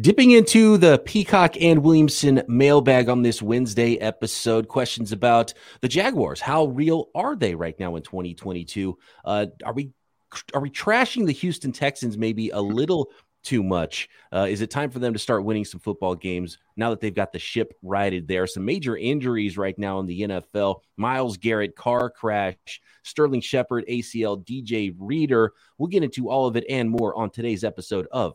Dipping into the Peacock and Williamson mailbag on this Wednesday episode, questions about the Jaguars. How real are they right now in 2022? Uh, are we are we trashing the Houston Texans maybe a little too much? Uh, is it time for them to start winning some football games now that they've got the ship righted there? Some major injuries right now in the NFL Myles Garrett, car crash, Sterling Shepard, ACL, DJ Reader. We'll get into all of it and more on today's episode of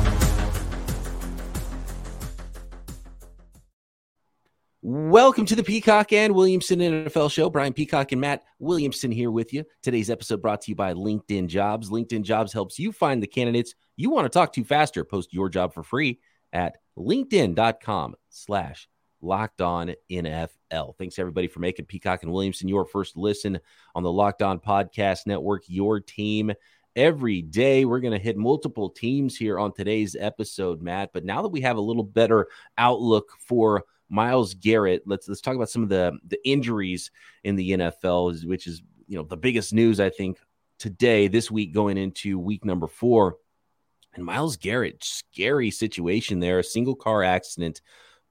Welcome to the Peacock and Williamson NFL show. Brian Peacock and Matt Williamson here with you. Today's episode brought to you by LinkedIn Jobs. LinkedIn Jobs helps you find the candidates you want to talk to faster. Post your job for free at linkedin.com slash locked on NFL. Thanks everybody for making Peacock and Williamson your first listen on the Locked On Podcast Network, your team every day. We're going to hit multiple teams here on today's episode, Matt. But now that we have a little better outlook for Myles Garrett. Let's let's talk about some of the the injuries in the NFL, which is you know the biggest news I think today, this week going into week number four. And Myles Garrett, scary situation there, a single car accident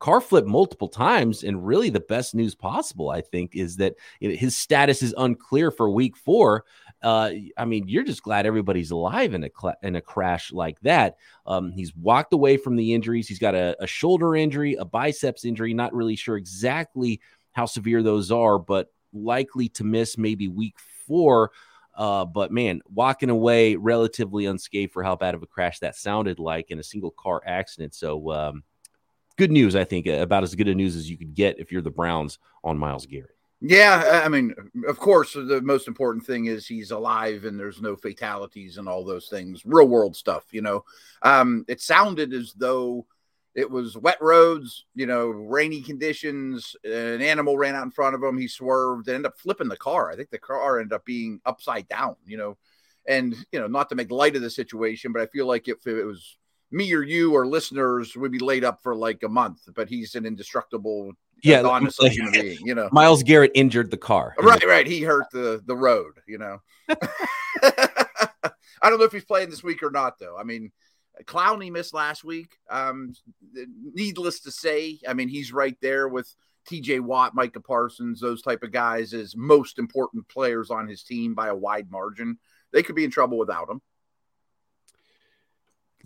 car flip multiple times. And really, the best news possible, I think, is that his status is unclear for week four uh, I mean, you're just glad everybody's alive in a cl- in a crash like that. Um, he's walked away from the injuries. He's got a, a shoulder injury, a biceps injury. Not really sure exactly how severe those are, but likely to miss maybe week four. Uh, but man, walking away relatively unscathed for how bad of a crash that sounded like in a single car accident. So, um, good news, I think, about as good a news as you could get if you're the Browns on Myles Garrett. Yeah, I mean, of course, the most important thing is he's alive and there's no fatalities and all those things, real world stuff. You know, um, it sounded as though it was wet roads, you know, rainy conditions. An animal ran out in front of him. He swerved and ended up flipping the car. I think the car ended up being upside down. You know, and you know, not to make light of the situation, but I feel like if it was me or you or listeners, would be laid up for like a month. But he's an indestructible yeah, honestly, like, human being, you know. Myles Garrett injured the car. Right, right. He hurt the the road, you know. I don't know if he's playing this week or not, though. I mean, Clowney missed last week. Um, needless to say, I mean, he's right there with TJ Watt, Micah Parsons, those type of guys as most important players on his team by a wide margin. They could be in trouble without him.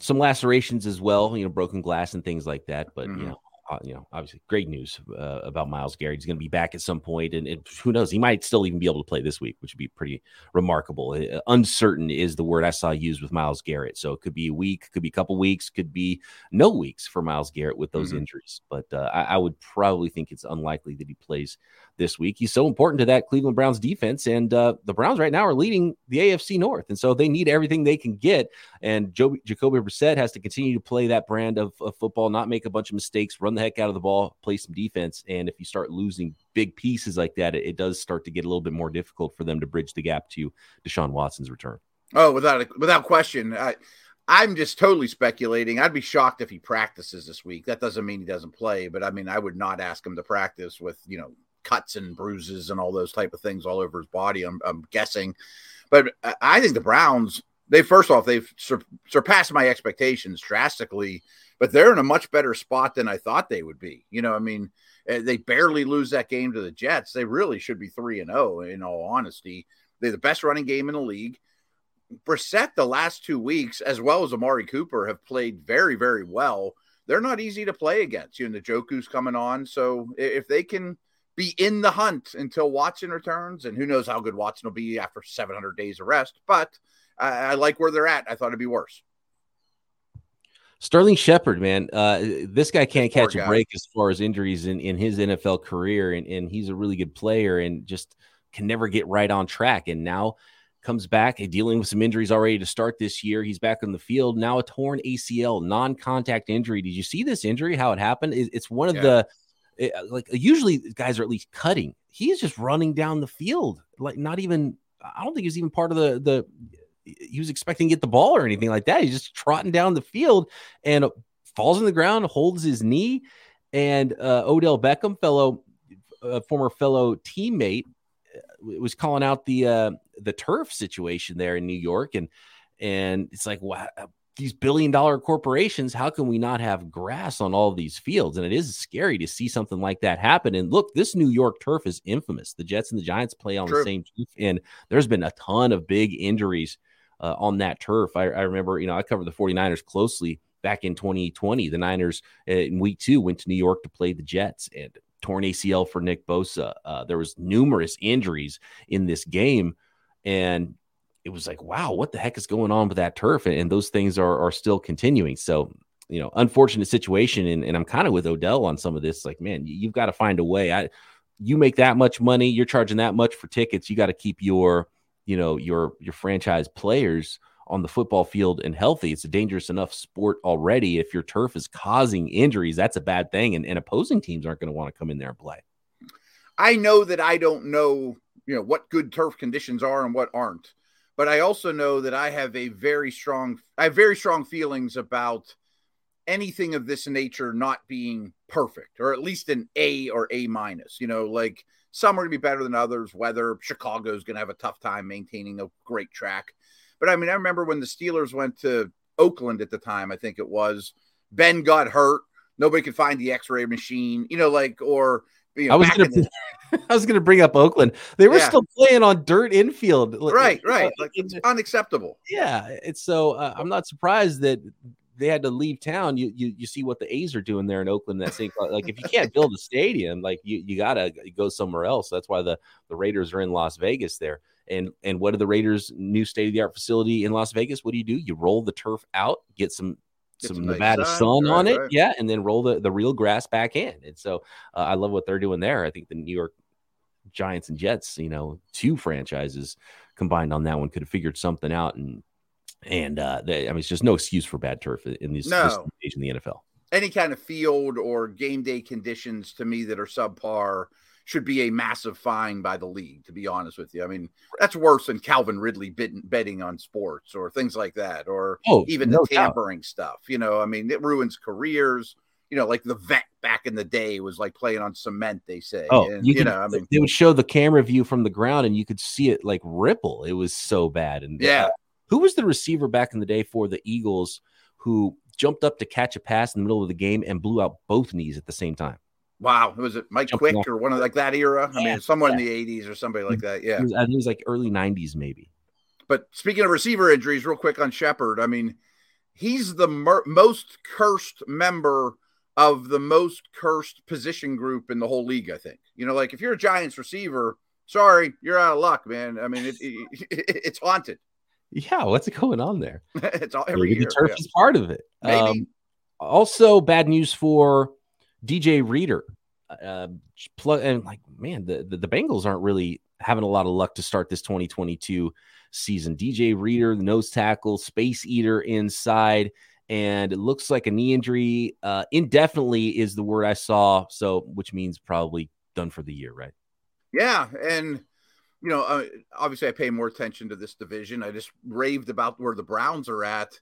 Some lacerations as well, you know, broken glass and things like that. But mm-hmm. you know, uh, you know, obviously great news uh, about Myles Garrett. He's going to be back at some point, and, and, who knows, he might still even be able to play this week, which would be pretty remarkable. Uh, uncertain is the word I saw used with Myles Garrett. So it could be a week, could be a couple weeks, could be no weeks for Myles Garrett with those mm-hmm. injuries. But uh, I, I, would probably think it's unlikely that he plays this week. He's so important to that Cleveland Browns defense, and uh, the Browns right now are leading the AFC North, and so they need everything they can get. And Joe, Jacoby Brissett has to continue to play that brand of, of football, not make a bunch of mistakes, run the heck out of the ball, play some defense. And if you start losing big pieces like that, it, it does start to get a little bit more difficult for them to bridge the gap to Deshaun Watson's return. Oh, without a, without question. I, I'm just totally speculating. I'd be shocked if he practices this week. That doesn't mean he doesn't play, but I mean, I would not ask him to practice with you know cuts and bruises and all those type of things all over his body. I'm, I'm guessing, but I think the Browns. They first off, they've sur- surpassed my expectations drastically, but they're in a much better spot than I thought they would be. You know, I mean, eh, they barely lose that game to the Jets. They really should be three and zero. Oh, in all honesty, they're the best running game in the league. Brissett, the last two weeks, as well as Amari Cooper, have played very, very well. They're not easy to play against. You know, the Njoku's coming on, so if they can be in the hunt until Watson returns. And who knows how good Watson will be after 700 days of rest. But I, I like where they're at. I thought it'd be worse. Sterling Shepard, man, uh, this guy can't catch a break as far as injuries in, in his NFL career, and, and he's a really good player and just can never get right on track. And now comes back dealing with some injuries already to start this year. He's back on the field now, a torn ACL, non-contact injury. Did you see this injury? How it happened? It's one of yeah. the it, like usually guys are at least cutting. He's just running down the field, like not even. I don't think he was even part of the the. He was expecting to get the ball or anything like that. He's just trotting down the field and falls on the ground, holds his knee, and uh, Odell Beckham, fellow, uh, former fellow teammate, uh, was calling out the uh, the turf situation there in New York, and and it's like, wow, these billion dollar corporations, how can we not have grass on all of these fields? And it is scary to see something like that happen. And look, this New York turf is infamous. The Jets and the Giants play on True. the same turf, and there's been a ton of big injuries uh, on that turf. I, I, remember, you know, I covered the 49ers closely back in 2020. The Niners uh, in week two went to New York to play the Jets and torn ACL for Nick Bosa. Uh, there was numerous injuries in this game. And it was like, wow, what the heck is going on with that turf? And, and those things are, are still continuing. So, you know, unfortunate situation. And, and I'm kind of with Odell on some of this. Like, man, you've got to find a way. I, you make that much money, you're charging that much for tickets. You got to keep your, you know, your your franchise players on the football field and healthy. It's a dangerous enough sport already. If your turf is causing injuries, that's a bad thing. And, and opposing teams aren't going to want to come in there and play. I know that I don't know, you know, what good turf conditions are and what aren't but I also know that I have a very strong I have very strong feelings about anything of this nature not being perfect or at least an A or A minus. You know, like some are going to be better than others. Whether Chicago's going to have a tough time maintaining a great track. But I mean, I remember when the Steelers went to Oakland at the time, I think it was, Ben got hurt. Nobody could find the x ray machine, you know, like, or you know, I was gonna, the- I was gonna bring up Oakland. They were yeah. still playing on dirt infield. Right, right. Like it's unacceptable. Yeah, it's so. Uh, I'm not surprised that they had to leave town. You you you see what the A's are doing there in Oakland. That same like if you can't build a stadium, like you you gotta go somewhere else. That's why the the Raiders are in Las Vegas there. And and what are the Raiders' new state of the art facility in Las Vegas? What do you do? You roll the turf out, get some some Nevada sun, sun right, on it, right. yeah, and then roll the, the real grass back in. And so uh, I love what they're doing there. I think the New York Giants and Jets, you know, two franchises combined on that one could have figured something out. And and uh, they, I mean, it's just no excuse for bad turf in this, no. this stage in the NFL. Any kind of field or game day conditions to me that are subpar should be a massive fine by the league, to be honest with you. I mean, that's worse than Calvin Ridley betting on sports or things like that, or oh, even no the tampering doubt. stuff. You know, I mean, it ruins careers. You know, like the vet back in the day was like playing on cement, they say. Oh, and, you, you know, I mean, they would show the camera view from the ground and you could see it like ripple. It was so bad. And yeah, uh, who was the receiver back in the day for the Eagles who jumped up to catch a pass in the middle of the game and blew out both knees at the same time? Wow, was it Mike Quick or one of like that era? I mean, someone yeah. in the '80s or somebody like that. Yeah, I think it was like early '90s, maybe. But speaking of receiver injuries, real quick on Shepard, I mean, he's the mer- most cursed member of the most cursed position group in the whole league. I think you know, like if you're a Giants receiver, sorry, you're out of luck, man. I mean, it, it, it, it's haunted. Yeah, what's going on there? it's all every Maybe year, the turf yeah. is part of it. Maybe. Um, also, bad news for DJ Reader. Uh, and like, man, the, the, the Bengals aren't really having a lot of luck to start this 2022 season. DJ Reader, the nose tackle, space eater inside, and it looks like a knee injury. Uh, indefinitely is the word I saw, so which means probably done for the year, right? Yeah, and you know, uh, obviously I pay more attention to this division. I just raved about where the Browns are at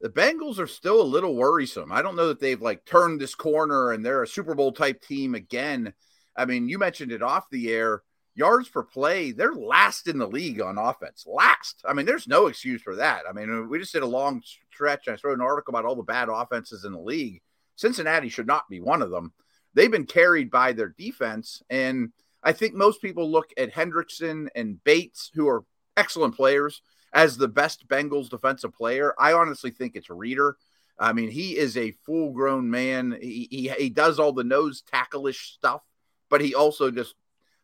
the Bengals are still a little worrisome. I don't know that they've like turned this corner and they're a Super Bowl type team again. I mean, you mentioned it off the air. Yards per play, they're last in the league on offense. Last. I mean, there's no excuse for that. I mean, we just did a long stretch. I wrote an article about all the bad offenses in the league. Cincinnati should not be one of them. They've been carried by their defense. And I think most people look at Hendrickson and Bates, who are excellent players as the best Bengals defensive player. I honestly think it's Reader. I mean, he is a full grown man. He, he, he does all the nose tackleish stuff, but he also just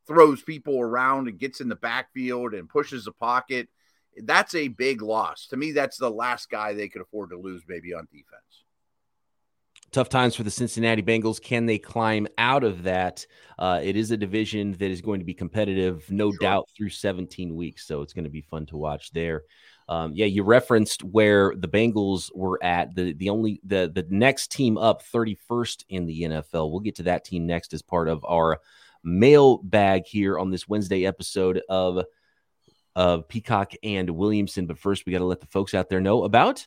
throws people around and gets in the backfield and pushes the pocket. That's a big loss. To me, that's the last guy they could afford to lose maybe on defense. Tough times for the Cincinnati Bengals. Can they climb out of that? Uh, it is a division that is going to be competitive, no sure. doubt, through 17 weeks. So it's going to be fun to watch there. Um, yeah, you referenced where the Bengals were at. The the only the the next team up, 31st in the NFL. We'll get to that team next as part of our mailbag here on this Wednesday episode of of Peacock and Williamson. But first, we got to let the folks out there know about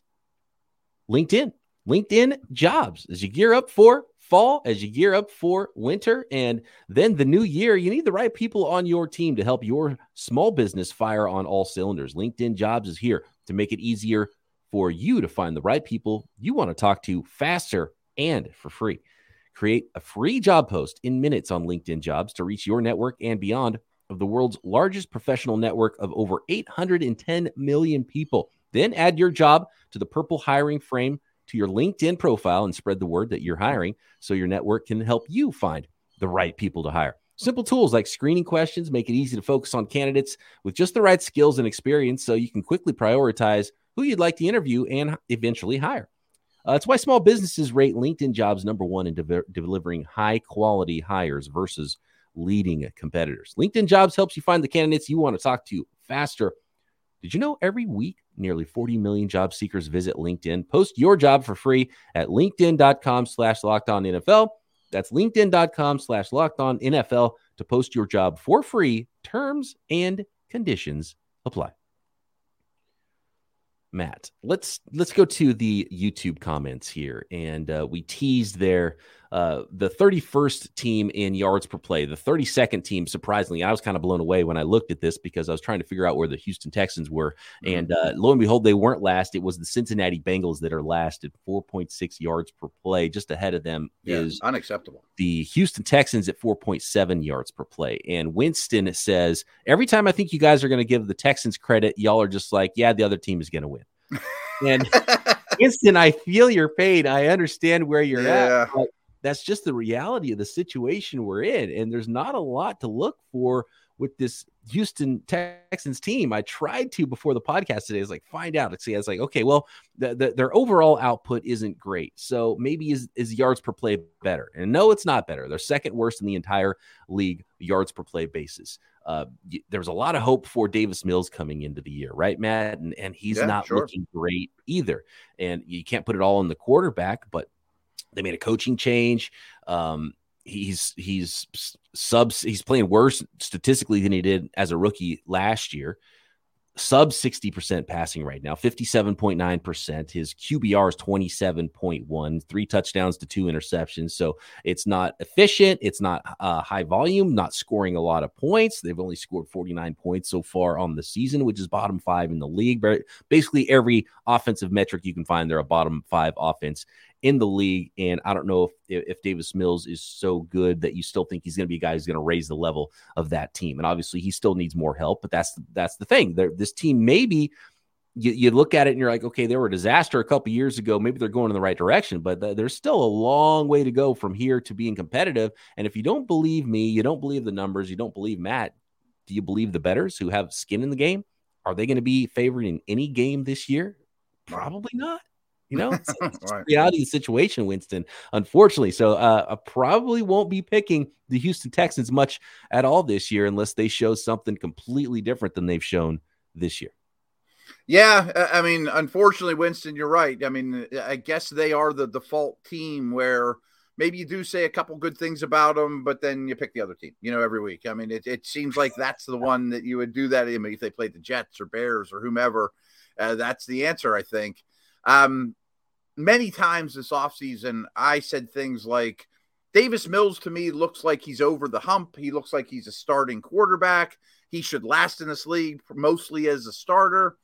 LinkedIn. LinkedIn jobs as you gear up for fall, as you gear up for winter, and then the new year, you need the right people on your team to help your small business fire on all cylinders. LinkedIn jobs is here to make it easier for you to find the right people you want to talk to faster and for free. Create a free job post in minutes on LinkedIn jobs to reach your network and beyond of the world's largest professional network of over 810 million people. Then add your job to the purple hiring frame to your LinkedIn profile and spread the word that you're hiring so your network can help you find the right people to hire. Simple tools like screening questions make it easy to focus on candidates with just the right skills and experience so you can quickly prioritize who you'd like to interview and eventually hire. Uh, that's why small businesses rate LinkedIn jobs number one in de- delivering high quality hires versus leading competitors. LinkedIn jobs helps you find the candidates you want to talk to faster. Did you know every week Nearly 40 million job seekers visit LinkedIn. Post your job for free at linkedin.com slash locked on NFL. That's linkedin.com slash locked on NFL to post your job for free. Terms and conditions apply. Matt, let's let's go to the YouTube comments here, and uh, we teased there uh, the 31st team in yards per play, the 32nd team. Surprisingly, I was kind of blown away when I looked at this because I was trying to figure out where the Houston Texans were, mm-hmm. and uh, lo and behold, they weren't last. It was the Cincinnati Bengals that are last at 4.6 yards per play. Just ahead of them yeah, is unacceptable. The Houston Texans at 4.7 yards per play, and Winston says every time I think you guys are going to give the Texans credit, y'all are just like, yeah, the other team is going to win. And Winston, I feel your pain. I understand where you're yeah. at that's just the reality of the situation we're in. And there's not a lot to look for with this Houston Texans team. I tried to before the podcast today. I was like, find out. Let's see. I was like, okay, well, the, the, their overall output isn't great. So maybe is, is yards per play better? And no, it's not better. They're second worst in the entire league yards per play basis. Uh, there was a lot of hope for Davis Mills coming into the year, right, Matt? And and he's yeah, not sure. looking great either. And you can't put it all on the quarterback, but they made a coaching change. Um, he's he's subs he's playing worse statistically than he did as a rookie last year sub 60% passing right now 57.9% his qbr is 27.1 three touchdowns to two interceptions. So it's not efficient. It's not uh, high volume not scoring a lot of points. They've only scored 49 points so far on the season which is bottom five in the league. Basically every offensive metric you can find they're a bottom five offense in the league. And I don't know if, if Davis Mills is so good that you still think he's going to be a guy who's going to raise the level of that team. And obviously, he still needs more help. But that's that's the thing. They're, this team maybe you, you, look at it and you're like, okay, they were a disaster a couple years ago. Maybe they're going in the right direction, but th- there's still a long way to go from here to being competitive. And if you don't believe me, you don't believe the numbers, you don't believe Matt, do you believe the betters who have skin in the game? Are they going to be favored in any game this year? Probably not. You know, it's, it's right. reality of the situation, Winston. Unfortunately, so uh, I probably won't be picking the Houston Texans much at all this year unless they show something completely different than they've shown this year. Yeah, I mean, unfortunately, Winston, you're right. I mean, I guess they are the default team where maybe you do say a couple good things about them, but then you pick the other team, you know, every week. I mean, it, it seems like that's the one that you would do that. I mean, if they played the Jets or Bears or whomever, uh, that's the answer, I think. Um, many times this offseason, I said things like Davis Mills to me looks like he's over the hump. He looks like he's a starting quarterback. He should last in this league mostly as a starter.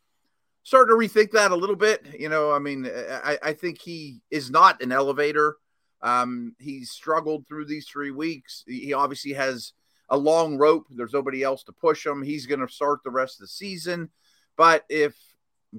Starting to rethink that a little bit. You know, I mean, I, I think he is not an elevator. Um, he's struggled through these three weeks. He obviously has a long rope. There's nobody else to push him. He's going to start the rest of the season. But if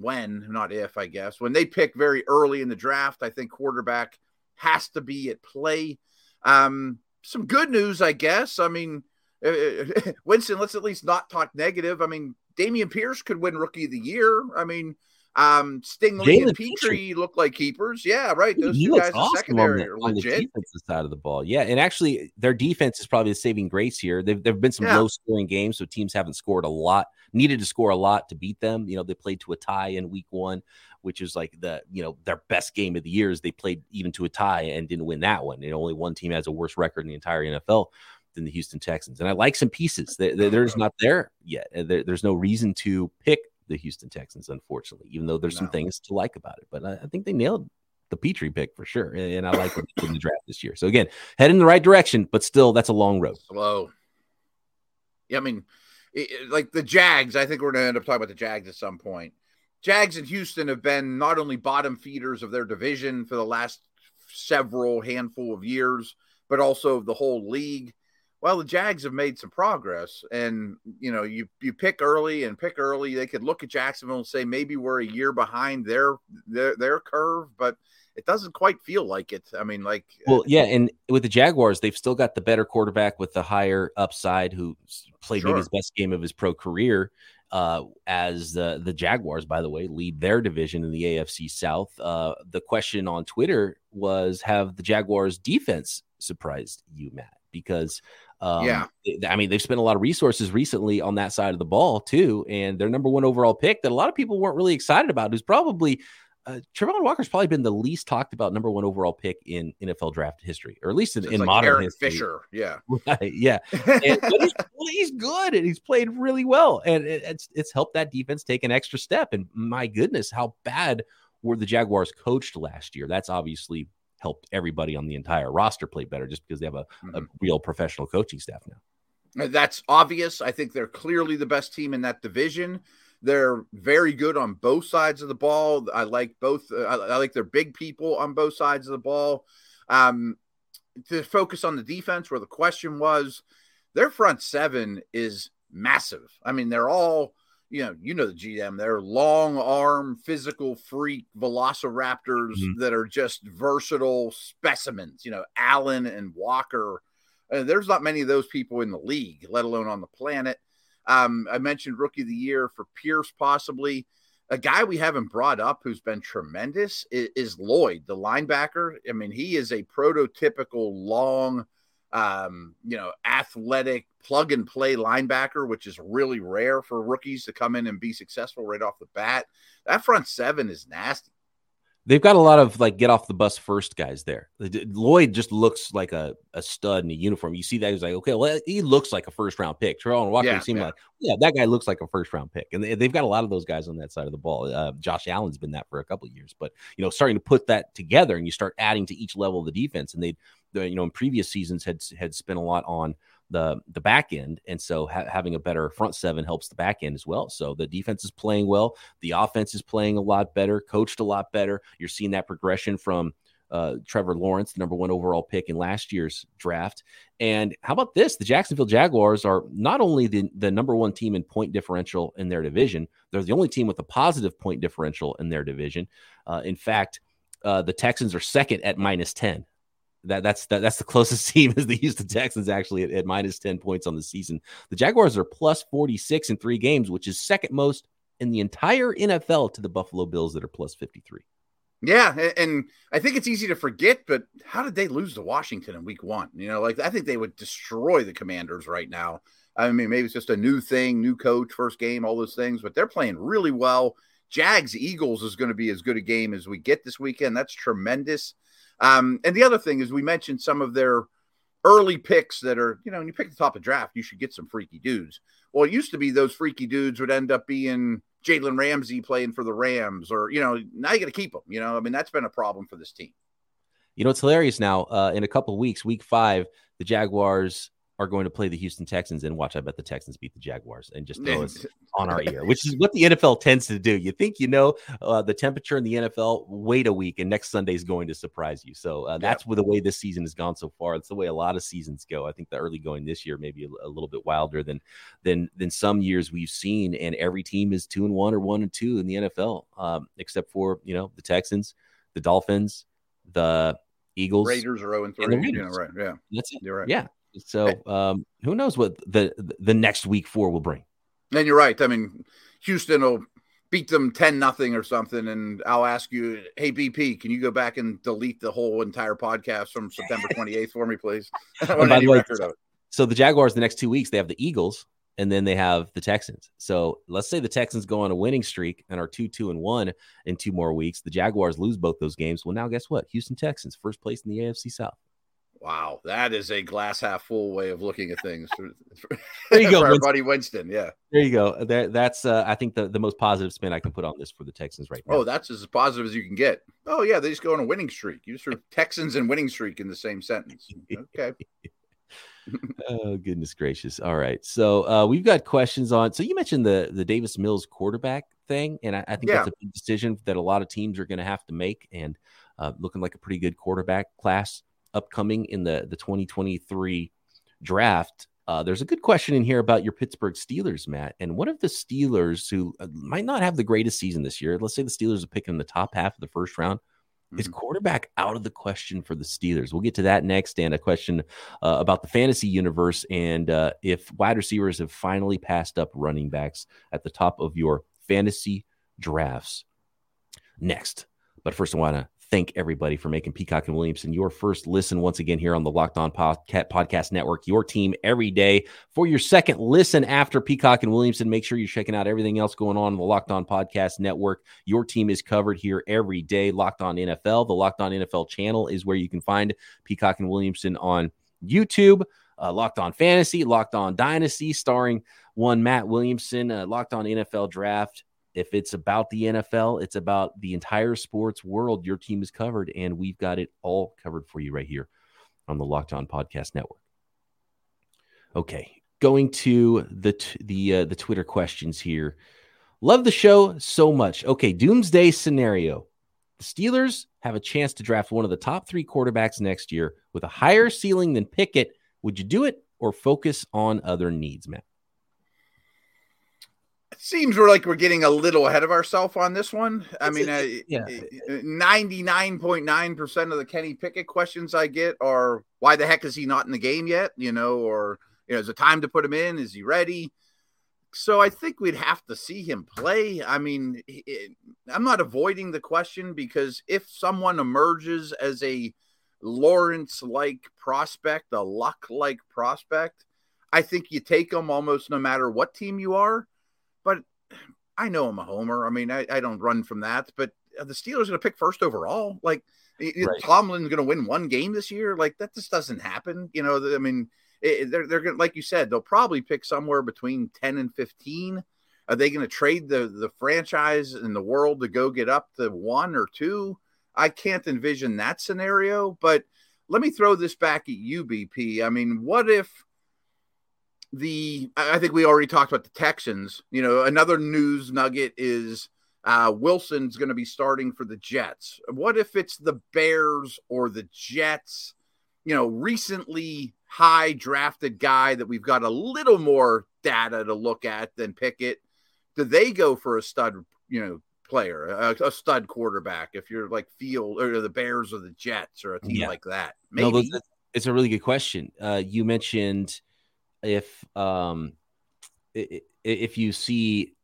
when, not if, I guess, when they pick very early in the draft, I think quarterback has to be at play. Um, some good news, I guess. I mean, Winston, let's at least not talk negative. I mean, Dameon Pierce could win Rookie of the Year. I mean, Um, Stingley Jalen and Pitre look like keepers. Yeah, right. Those he two guys awesome on secondary the, are on the defensive side of the ball. Yeah, and actually, their defense is probably the saving grace here. They've there've been some Yeah. low scoring games, so teams haven't scored a lot. Needed to score a lot to beat them. You know, they played to a tie in week one, which is like the you know their best game of the year. Is they played even to a tie and didn't win that one. And only one team has a worse record in the entire NFL than the Houston Texans. And I like some pieces. They, they, there's not there yet. There, there's no reason to pick the Houston Texans, unfortunately, even though there's some things to like about it. But I, I think they nailed the Pitre pick for sure. And, and I like what they did in the draft this year. So again, head in the right direction, but still, that's a long road. slow. Yeah, I mean, it, it- like the Jags. I think we're going to end up talking about the Jags at some point. Jags and Houston have been not only bottom feeders of their division for the last several handful of years, but also the whole league. Well, the Jags have made some progress, and you know, you you pick early and pick early. They could look at Jacksonville and say maybe we're a year behind their their their curve, but it doesn't quite feel like it. I mean, like Well, yeah, and with the Jaguars, they've still got the better quarterback with the higher upside, who played maybe his best game of his pro career. Uh, as the the Jaguars, by the way, lead their division in the AFC South. Uh, the question on Twitter was, have the Jaguars defense surprised you, Matt? Because um, Yeah. I mean, they've spent a lot of resources recently on that side of the ball too, and their number one overall pick that a lot of people weren't really excited about, is probably uh, Travon Walker's probably been the least talked about number one overall pick in NFL draft history, or at least in, in like modern Aaron history. Fisher. Yeah. Right, yeah, and, but he's, he's good and he's played really well, and it- it's it's helped that defense take an extra step. And my goodness, how bad were the Jaguars coached last year? That's obviously helped everybody on the entire roster play better, just because they have a, a Mhm. real professional coaching staff now. Uh, That's obvious. I think they're clearly the best team in that division. They're very good on both sides of the ball. I like both. Uh, I, I like their big people on both sides of the ball. Um, to focus on the defense, where the question was, their front seven is massive. I mean, they're all you know. You know the GM. They're long arm, physical freak velociraptors Mhm. that are just versatile specimens. You know, Allen and Walker. Uh, there's not many of those people in the league, let alone on the planet. Um, I mentioned rookie of the year for Pierce, possibly. A guy we haven't brought up who's been tremendous is, is Lloyd, the linebacker. I mean, he is a prototypical long, um, you know, athletic plug and play linebacker, which is really rare for rookies to come in and be successful right off the bat. That front seven is nasty. They've got a lot of like get off the bus first guys there. Lloyd just looks like a, a stud in a uniform. You see that he's like, okay, well, he looks like a first round pick. Terrell Walker Yeah, seemed yeah. like, yeah, that guy looks like a first round pick, and they, they've got a lot of those guys on that side of the ball. Uh, Josh Allen's been that for a couple of years, but you know, starting to put that together and you start adding to each level of the defense, and they, the, you know, in previous seasons had had spent a lot on the the back end, and so ha- having a better front seven helps the back end as well. So the defense is playing well, the offense is playing a lot better, coached a lot better. You're seeing that progression from uh, Trevor Lawrence, the number one overall pick in last year's draft. And how about this? The Jacksonville Jaguars are not only the, the number one team in point differential in their division, they're the only team with a positive point differential in their division. Uh, in fact, uh, the Texans are second at minus 10 that that's that, that's the closest team is the Houston Texans actually at, at minus 10 points on the season. The Jaguars are plus 46 in three games, which is second most in the entire NFL to the Buffalo Bills that are plus 53. Yeah, and I think it's easy to forget, but how did they lose to Washington in week one? You know, like I think they would destroy the commanders right now. I mean, maybe it's just a new thing, new coach, first game, all those things, but they're playing really well. Jags Eagles is going to be as good a game as we get this weekend. That's tremendous. Um, and the other thing is, we mentioned some of their early picks that are, you know, when you pick the top of draft, you should get some freaky dudes. Well, it used to be those freaky dudes would end up being Jalen Ramsey playing for the Rams, or you know, now you got to keep them. You know, I mean, that's been a problem for this team. You know, it's hilarious now. Uh, in a couple weeks, week five, the Jaguars are going to play the Houston Texans and watch. I bet the Texans beat the Jaguars and just throw us on our ear, which is what the NFL tends to do. You think you know uh, the temperature in the NFL, wait a week, and next Sunday is going to surprise you. So uh, that's where the way this season has gone so far. It's the way a lot of seasons go. I think the early going this year maybe a, a little bit wilder than than than some years we've seen, and every team is two and one or one and two in the NFL, um, except for you know the Texans, the Dolphins, the Eagles. Raiders are 0 and 3. and the know, right. Yeah. That's it. You're right. Yeah. So um, who knows what the the next week four will bring? And you're right. I mean, Houston will beat them 10 nothing or something and I'll ask you, "Hey BP, can you go back and delete the whole entire podcast from September 28th for me, please?" by the way, so the Jaguars the next 2 weeks they have the Eagles and then they have the Texans. So let's say the Texans go on a winning streak and are 2 2 and 1 in two more weeks. The Jaguars lose both those games. Well, now guess what? Houston Texans, first place in the AFC South. Wow, that is a glass half full way of looking at things. there you go, our buddy Winston. Yeah, there you go. That, that's uh, I think the, the most positive spin I can put on this for the Texans right now. Oh, that's as positive as you can get. Oh yeah, they just go on a winning streak. You just threw Texans and winning streak in the same sentence. Okay. oh goodness gracious! All right, so uh, we've got questions on. So you mentioned the the Davis Mills quarterback thing, and I, I think yeah. that's a big decision that a lot of teams are going to have to make, and uh, looking like a pretty good quarterback class upcoming in the the 2023 draft. Uh, there's a good question in here about your Pittsburgh Steelers, Matt. And what if the Steelers, who uh, might not have the greatest season this year, let's say the Steelers are picking the top half of the first round, mm-hmm. is quarterback out of the question for the Steelers? We'll get to that next. And a question uh, about the fantasy universe and uh, if wide receivers have finally passed up running backs at the top of your fantasy drafts. Next. But first, I want to thank everybody for making Peacock and Williamson your first listen once again here on the Locked On Podcast Network, your team every day. For your second listen after Peacock and Williamson, make sure you're checking out everything else going on in the Locked On Podcast Network. Your team is covered here every day. Locked On NFL, the Locked On NFL channel is where you can find Peacock and Williamson on YouTube. Uh, Locked On Fantasy, Locked On Dynasty, starring one Matt Williamson, uh, Locked On NFL Draft if it's about the NFL, it's about the entire sports world. Your team is covered, and we've got it all covered for you right here on the Locked On Podcast Network. Okay, going to the t- the uh, the Twitter questions here. Love the show so much. Okay, doomsday scenario. The Steelers have a chance to draft one of the top three quarterbacks next year with a higher ceiling than Pickett. Would you do it or focus on other needs, Matt? Seems we're like we're getting a little ahead of ourselves on this one. I mean, eh, eh, eh, ninety-nine point nine percent of the Kenny Pickett questions I get are, "Why the heck is he not in the game yet?" You know, or you know, is it time to put him in? Is he ready? So I think we'd have to see him play. I mean, it, I'm not avoiding the question because if someone emerges as a Lawrence-like prospect, a Luck-like prospect, I think you take them almost no matter what team you are but I know I'm a homer. I mean, I, I don't run from that. But the Steelers going to pick first overall. Like right. Tomlin's going to win one game this year. Like that just doesn't happen. You know, I mean, it, they're they're going to, like you said, they'll probably pick somewhere between ten and fifteen. Are they going to trade the the franchise in the world to go get up to one or two? I can't envision that scenario. But let me throw this back at you, BP. I mean, what if the I think we already talked about the Texans. You know, another news nugget is uh, Wilson's going to be starting for the Jets. What if it's the Bears or the Jets? You know, recently high drafted guy that we've got a little more data to look at than Pickett. Do they go for a stud, you know, player, a, a stud quarterback? If you're like Field or the Bears or the Jets or a team yeah. like that, maybe. No, it's a really good question. Uh, you mentioned if um if you see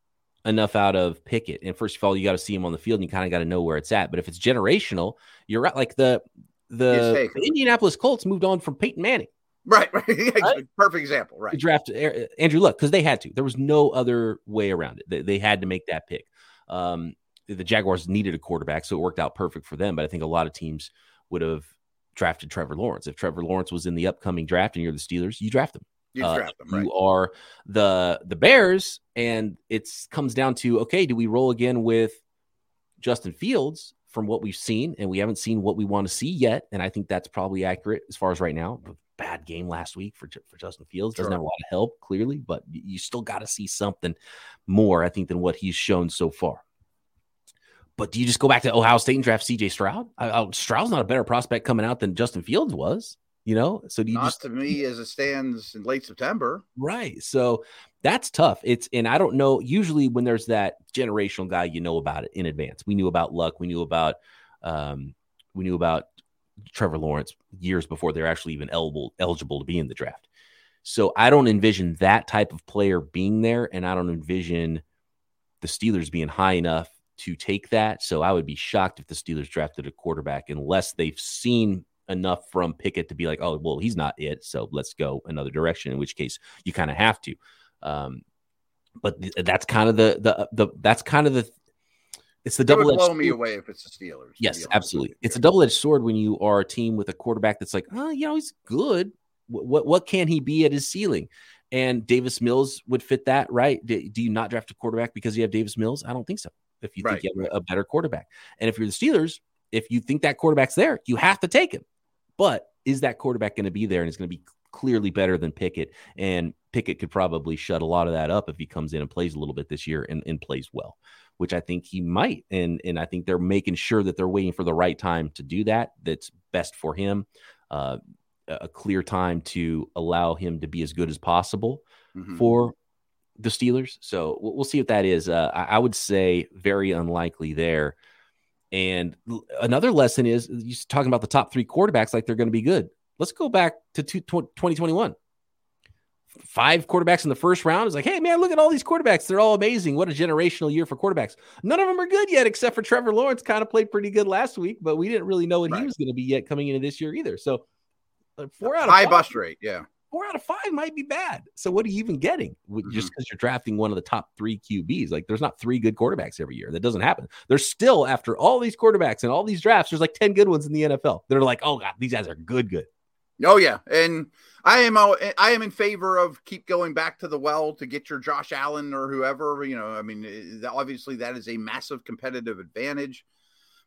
enough out of Pickett. And first of all, you got to see him on the field and you kind of got to know where it's at. But if it's generational, you're right. Like the the, the Indianapolis Colts moved on from Peyton Manning. Right, right. right? Perfect example. Right. Draft Andrew Luck because they had to. There was no other way around it. They, they had to make that pick. Um, the Jaguars needed a quarterback, so it worked out perfect for them. But I think a lot of teams would have drafted Trevor Lawrence. If Trevor Lawrence was in the upcoming draft and you're the Steelers, you draft him. You, uh, them, right? you are the the Bears, and it comes down to okay, do we roll again with Justin Fields from what we've seen, and we haven't seen what we want to see yet, and I think that's probably accurate as far as right now. Bad game last week for for Justin Fields doesn't sure. have a lot of help clearly, but you still got to see something more, I think, than what he's shown so far. But do you just go back to Ohio State and draft CJ Stroud? I, I, Stroud's not a better prospect coming out than Justin Fields was you know so do you not just to me as it stands in late september right so that's tough it's and i don't know usually when there's that generational guy you know about it in advance we knew about luck we knew about um we knew about trevor lawrence years before they're actually even eligible eligible to be in the draft so i don't envision that type of player being there and i don't envision the Steelers being high enough to take that. So I would be shocked if the Steelers drafted a quarterback unless they've seen enough from Pickett to be like, oh, well, he's not it. So let's go another direction, in which case you kind of have to. Um, but th- that's kind of the, the, the, that's kind of the, it's the double edged blow me away if it's the Steelers. Yes, absolutely. It's a double edged sword when you are a team with a quarterback that's like, oh, you know, he's good. What, what, what can he be at his ceiling? And Davis Mills would fit that, right? Do, do, you not draft a quarterback because you have Davis Mills? I don't think so. If you right. think you have a, a better quarterback, and if you're the Steelers, if you think that quarterback's there, you have to take him. But is that quarterback going to be there and it's going to be clearly better than Pickett? And Pickett could probably shut a lot of that up if he comes in and plays a little bit this year and, and plays well, which I think he might. And and I think they're making sure that they're waiting for the right time to do that. That's best for him. Uh, a clear time to allow him to be as good as possible mm-hmm. for the Steelers. So we'll see if that is. Uh, I would say very unlikely there. And another lesson is you talking about the top three quarterbacks like they're going to be good. Let's go back to 2021. Five quarterbacks in the first round is like, hey, man, look at all these quarterbacks. They're all amazing. What a generational year for quarterbacks. None of them are good yet, except for Trevor Lawrence, kind of played pretty good last week, but we didn't really know what right. he was going to be yet coming into this year either. So, uh, four out of high five, bust rate. Yeah four out of five might be bad. So what are you even getting mm-hmm. just because you're drafting one of the top three QBs? Like there's not three good quarterbacks every year. That doesn't happen. There's still after all these quarterbacks and all these drafts, there's like 10 good ones in the NFL. They're like, oh God, these guys are good, good. Oh yeah. And I am I am in favor of keep going back to the well to get your Josh Allen or whoever, you know, I mean, eh, obviously that is a massive competitive advantage.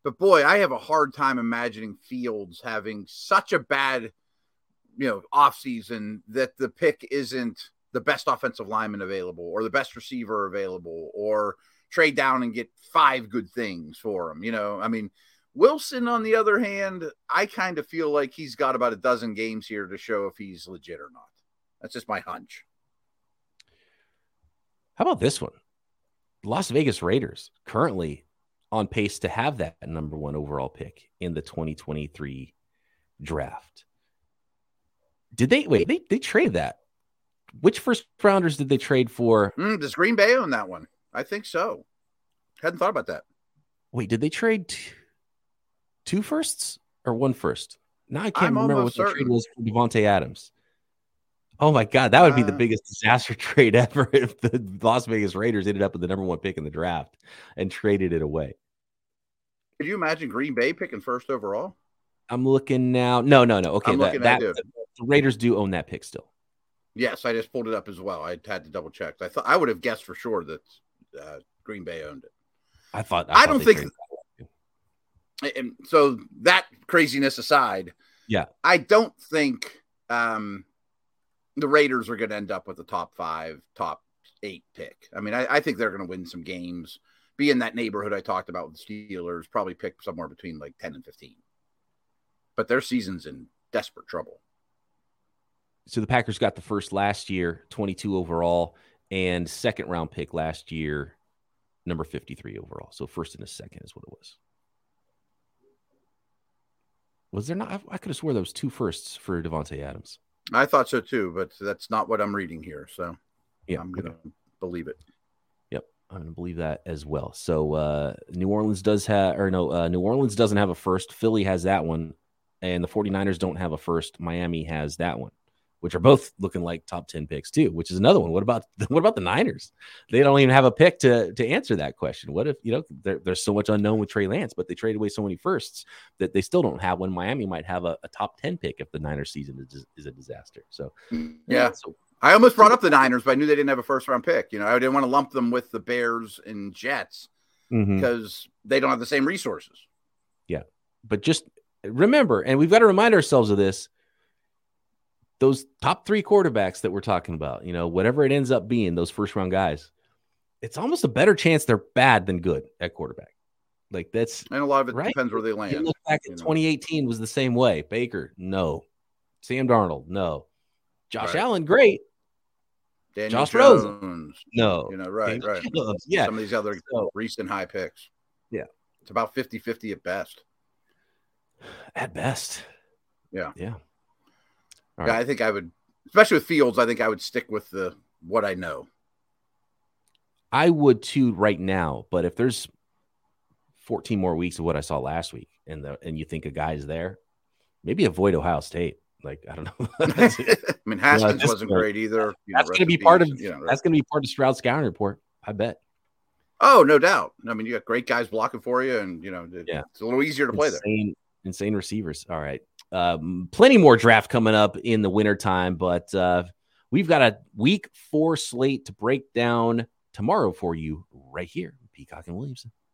But boy, I have a hard time imagining Fields having such a bad – you know off season that the pick isn't the best offensive lineman available or the best receiver available or trade down and get five good things for him. You know, I mean, Wilson, on the other hand, I kind of feel like he's got about a dozen games here to show if he's legit or not. That's just my hunch. How about this one? Las Vegas Raiders currently on pace to have that number one overall pick in the 2023 draft. Did they wait? They they traded that. Which first rounders did they trade for? Mm, does Green Bay own that one? I think so. Hadn't thought about that. Wait, did they trade t- two firsts or one first? Now I can't I'm remember what certain. the trade was for Davante Adams. Oh my god, that would be uh, the biggest disaster trade ever if the Las Vegas Raiders ended up with the number one pick in the draft and traded it away. Could you imagine Green Bay picking first overall? I'm looking now. No, no, no. Okay, that, that the Raiders do own that pick still. Yes, I just pulled it up as well. I had to double check. I thought I would have guessed for sure that uh, Green Bay owned it. I thought. I, I don't think. And so that craziness aside, yeah, I don't think um, the Raiders are going to end up with the top five, top eight pick. I mean, I, I think they're going to win some games, be in that neighborhood I talked about with the Steelers, probably pick somewhere between like ten and fifteen but their season's in desperate trouble. So the Packers got the first last year, 22 overall, and second round pick last year, number 53 overall. So first and a second is what it was. Was there not? I, could have swore there was two firsts for Davante Adams. I thought so too, but that's not what I'm reading here. So yeah, I'm gonna okay. believe it. Yep, I'm gonna believe that as well. So uh, New Orleans does have, or no, uh, New Orleans doesn't have a first. Philly has that one and the 49ers don't have a first. Miami has that one, which are both looking like top 10 picks too, which is another one. What about what about the Niners? They don't even have a pick to to answer that question. What if, you know, there, there's so much unknown with Trey Lance, but they traded away so many firsts that they still don't have one. Miami might have a, a top 10 pick if the Niners season is, is a disaster. So, yeah. so, I almost brought up the Niners, but I knew they didn't have a first round pick. You know, I didn't want to lump them with the Bears and Jets mm-hmm. because they don't have the same resources. Yeah. But just remember, and we've got to remind ourselves of this those top three quarterbacks that we're talking about, you know, whatever it ends up being, those first round guys, it's almost a better chance they're bad than good at quarterback. Like that's and a lot of it right? depends where they land. You look back at 2018 was the same way. Baker, no. Sam Darnold, no. Josh right. Allen, great. Daniel Josh Jones, Rosen, no. You know, right, Daniel right. Jones, yeah. Some of these other so, recent high picks. Yeah. It's about 50 50 at best. At best. Yeah. Yeah. Right. I think I would, especially with Fields. I think I would stick with the what I know. I would too right now, but if there's 14 more weeks of what I saw last week, and the and you think a guy's there, maybe avoid Ohio State. Like I don't know. I mean, Haskins wasn't great either. that's going to be part of you know, that's going to be part of Stroud scouting report. I bet. Oh, no doubt. I mean, you got great guys blocking for you, and you know, yeah. it's a little easier to play insane, there. Insane receivers. All right, um, plenty more draft coming up in the wintertime, but uh, we've got a week four slate to break down tomorrow for you right here, Peacock and Williamson.